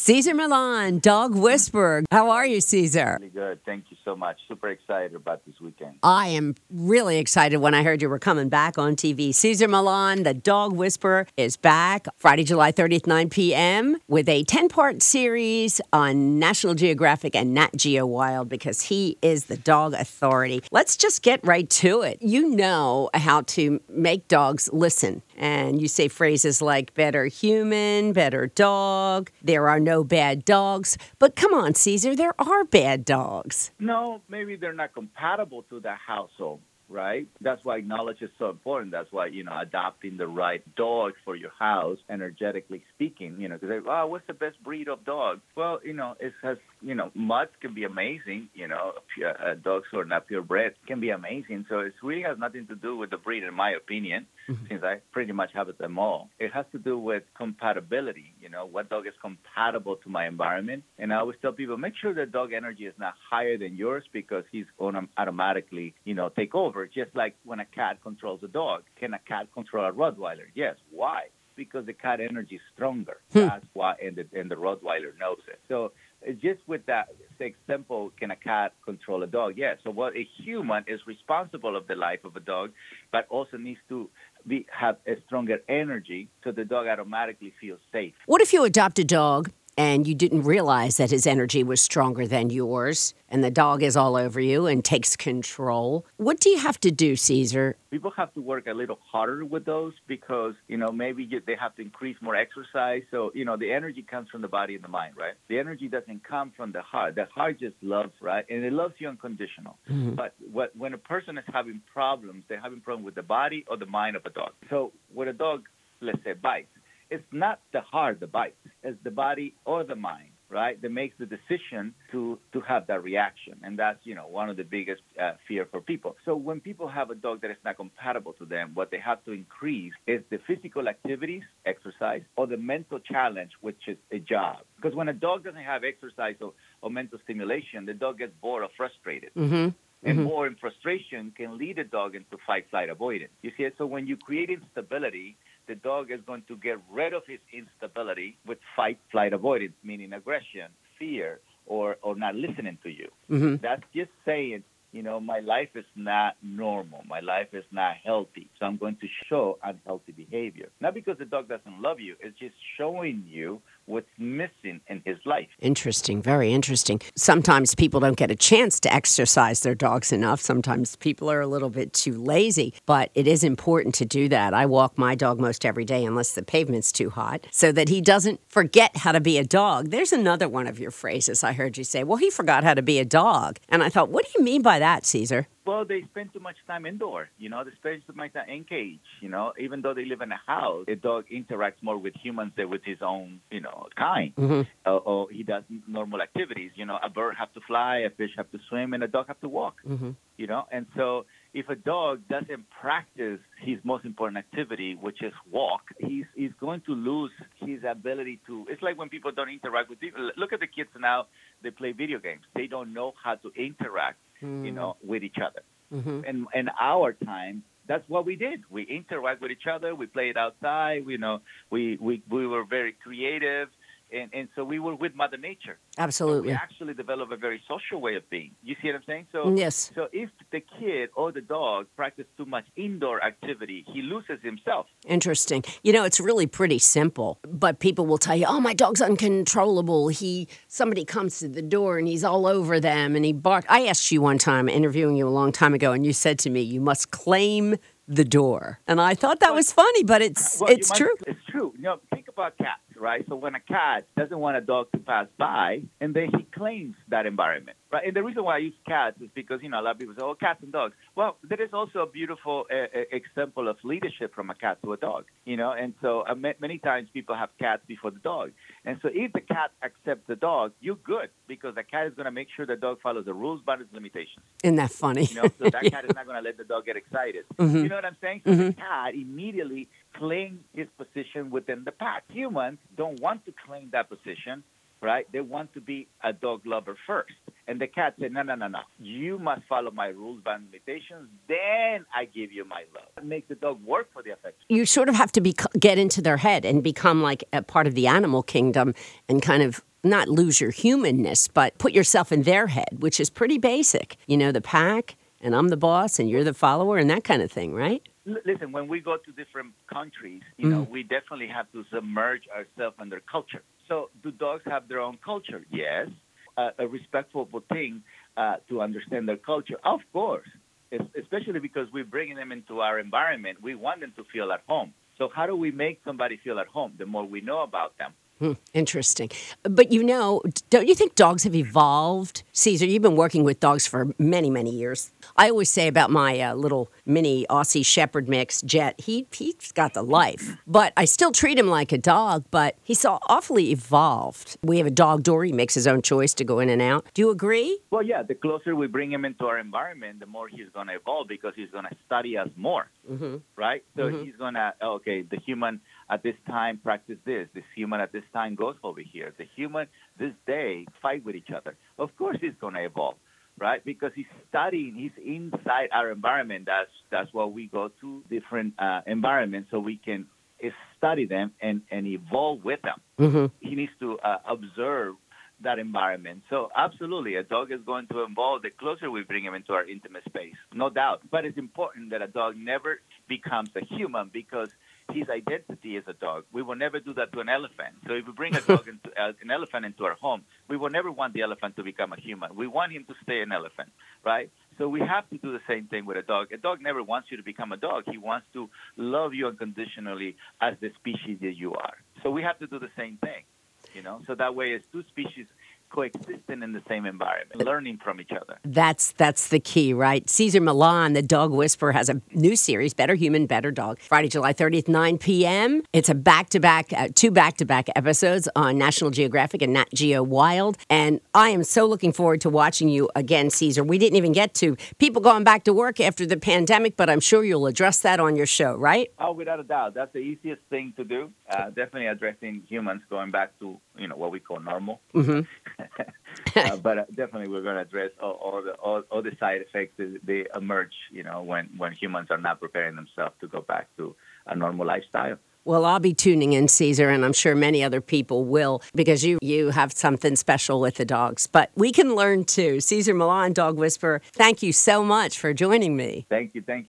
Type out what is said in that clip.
Cesar Millan, dog whisperer. How are you, Cesar? Really good. Thank you so much. Super excited about this weekend. I am really excited when I heard you were coming back on TV. Cesar Millan, the dog whisperer, is back Friday, July 30th, 9 p.m. with a 10 part series on National Geographic and Nat Geo Wild because he is the dog authority. Let's just get right to it. You know how to make dogs listen, and you say phrases like better human, better dog. There are no bad dogs. But come on, Cesar, there are bad dogs. No, maybe they're not compatible to the household, right? That's why knowledge is so important. That's why, you know, adopting the right dog for your house, energetically speaking, you know, because, oh, what's the best breed of dog? Well, you know, it has, you know, mutts can be amazing, you know, pure, uh, dogs who are not purebred can be amazing. So it really has nothing to do with the breed, in my opinion, since I pretty much have them all. It has to do with compatibility, you know, what dog is compatible to my environment. And I always tell people, make sure the dog energy is not higher than yours because he's going to automatically, you know, take over. Just like when a cat controls a dog. Can a cat control a Rottweiler? Yes. Why? Because the cat energy is stronger. Hmm. That's why, and the, and the Rottweiler knows it. So uh, just with that example, can a cat control a dog? Yes. So what a human is responsible of the life of a dog, but also needs to be have a stronger energy so the dog automatically feels safe. What if you adopt a dog and you didn't realize that his energy was stronger than yours and the dog is all over you and takes control? What do you have to do, Cesar? People have to work a little harder with those because, you know, maybe you, they have to increase more exercise. So, you know, the energy comes from the body and the mind, right? The energy doesn't come from the heart. The heart just loves, right? And it loves you unconditional. Mm-hmm. But what, when a person is having problems, they're having problems with the body or the mind of a dog. So when a dog, let's say, bites, it's not the heart that bites, it's the body or the mind, right, that makes the decision to to have that reaction, and that's you know one of the biggest uh, fear for people. So when people have a dog that is not compatible to them, what they have to increase is the physical activities, exercise, or the mental challenge, which is a job. Because when a dog doesn't have exercise or, or mental stimulation, the dog gets bored or frustrated. Mm-hmm. And more in frustration can lead a dog into fight, flight, avoidance. You see? So when you create instability, the dog is going to get rid of his instability with fight, flight, avoidance, meaning aggression, fear, or, or not listening to you. Mm-hmm. That's just saying, you know, my life is not normal. My life is not healthy. So I'm going to show unhealthy behavior. Not because the dog doesn't love you, it's just showing you what's missing in his life. Interesting, very interesting. Sometimes people don't get a chance to exercise their dogs enough. Sometimes people are a little bit too lazy, but it is important to do that. I walk my dog most every day unless the pavement's too hot so that he doesn't forget how to be a dog. There's another one of your phrases I heard you say, well, he forgot how to be a dog. And I thought, what do you mean by that, Cesar? Well, they spend too much time indoor. You know, they spend too much time in cage. You know, even though they live in a house, a dog interacts more with humans than with his own, you know, kind. Mm-hmm. Uh, or he does normal activities. You know, a bird have to fly, a fish have to swim, and a dog have to walk. Mm-hmm. You know, and so if a dog doesn't practice his most important activity, which is walk, he's he's going to lose his ability to. It's like when people don't interact with people. Look at the kids now; they play video games. They don't know how to interact, you know, with each other. Mm-hmm. And in our time, that's what we did. We interact with each other. We played outside. You know, we we we were very creative, and and so we were with Mother Nature. Absolutely. We actually develop a very social way of being. You see what I'm saying? So mm, Yes. so if the kid or the dog practice too much indoor activity, he loses himself. Interesting. You know, it's really pretty simple, but people will tell you, "Oh, my dog's uncontrollable. He somebody comes to the door and he's all over them and he bark." I asked you one time interviewing you a long time ago and you said to me, "You must claim the door." And I thought that was funny, but it's Well, it's true. It's true. You know, think about cats, right? So when a cat doesn't want a dog to pass by, and then he claims that environment, right? And the reason why I use cats is because you know a lot of people say, "Oh, cats and dogs." Well, there is also a beautiful uh, uh, example of leadership from a cat to a dog, you know. And so uh, many times people have cats before the dog, and so if the cat accepts the dog, you're good because the cat is going to make sure the dog follows the rules, boundaries, limitations. Isn't that funny? You know, so that cat is not going to let the dog get excited. Mhm. You know what I'm saying? So the cat immediately claims his position within the pack. Humans don't want to claim that position, right? They want to be a dog lover first. And the cat said, no, no, no, no. You must follow my rules, boundaries, limitations. Then I give you my love. It makes the dog work for the affection. you sort of have to be get into their head and become like a part of the animal kingdom and kind of not lose your humanness, but put yourself in their head, which is pretty basic. You know, the pack, and I'm the boss, and you're the follower, and that kind of thing, right? Listen, when we go to different countries, you know, we definitely have to submerge ourselves in their culture. So, do dogs have their own culture? Yes. Uh, a respectful thing uh, to understand their culture, of course. Es- especially because we're bringing them into our environment, we want them to feel at home. So, how do we make somebody feel at home? The more we know about them. Hmm, interesting. But you know, don't you think dogs have evolved? Cesar, you've been working with dogs for many, many years. I always say about my uh, little mini Aussie Shepherd mix, Jet, he, he's got the life. But I still treat him like a dog, but he's awfully evolved. We have a dog door, he makes his own choice to go in and out. Do you agree? Well, yeah, the closer we bring him into our environment, the more he's going to evolve because he's going to study us more, Mm-hmm. right? So he's going to, okay, the human at this time practice this. This human at this time goes over here. The human this day fight with each other. Of course, he's going to evolve, right? Because he's studying. He's inside our environment. That's that's why we go to different uh, environments so we can study them and and evolve with them. Mm-hmm. He needs to uh, observe that environment. So absolutely, a dog is going to evolve the closer we bring him into our intimate space, no doubt. But it's important that a dog never becomes a human because his identity is a dog. We will never do that to an elephant. So if we bring a dog into uh, an elephant into our home, we will never want the elephant to become a human. We want him to stay an elephant, right? So we have to do the same thing with a dog. A dog never wants you to become a dog. He wants to love you unconditionally as the species that you are. So we have to do the same thing, you know. So that way, it's two species coexisting in the same environment, learning from each other. That's that's the key, right? Cesar Millan, the dog whisperer, has a new series, Better Human, Better Dog, Friday, July 30th, 9 p.m. It's a back-to-back, uh, two back-to-back episodes on National Geographic and Nat Geo Wild, and I am so looking forward to watching you again, Cesar. We didn't even get to people going back to work after the pandemic, but I'm sure you'll address that on your show, right? Oh, without a doubt, that's the easiest thing to do. Uh, definitely addressing humans going back to you know what we call normal. Mm-hmm. uh, but uh, definitely, we're going to address all, all the all, all the side effects that they emerge. You know, when when humans are not preparing themselves to go back to a normal lifestyle. Well, I'll be tuning in, Cesar, and I'm sure many other people will because you you have something special with the dogs. But we can learn too. Cesar Millan, Dog Whisperer, thank you so much for joining me. Thank you, thank you.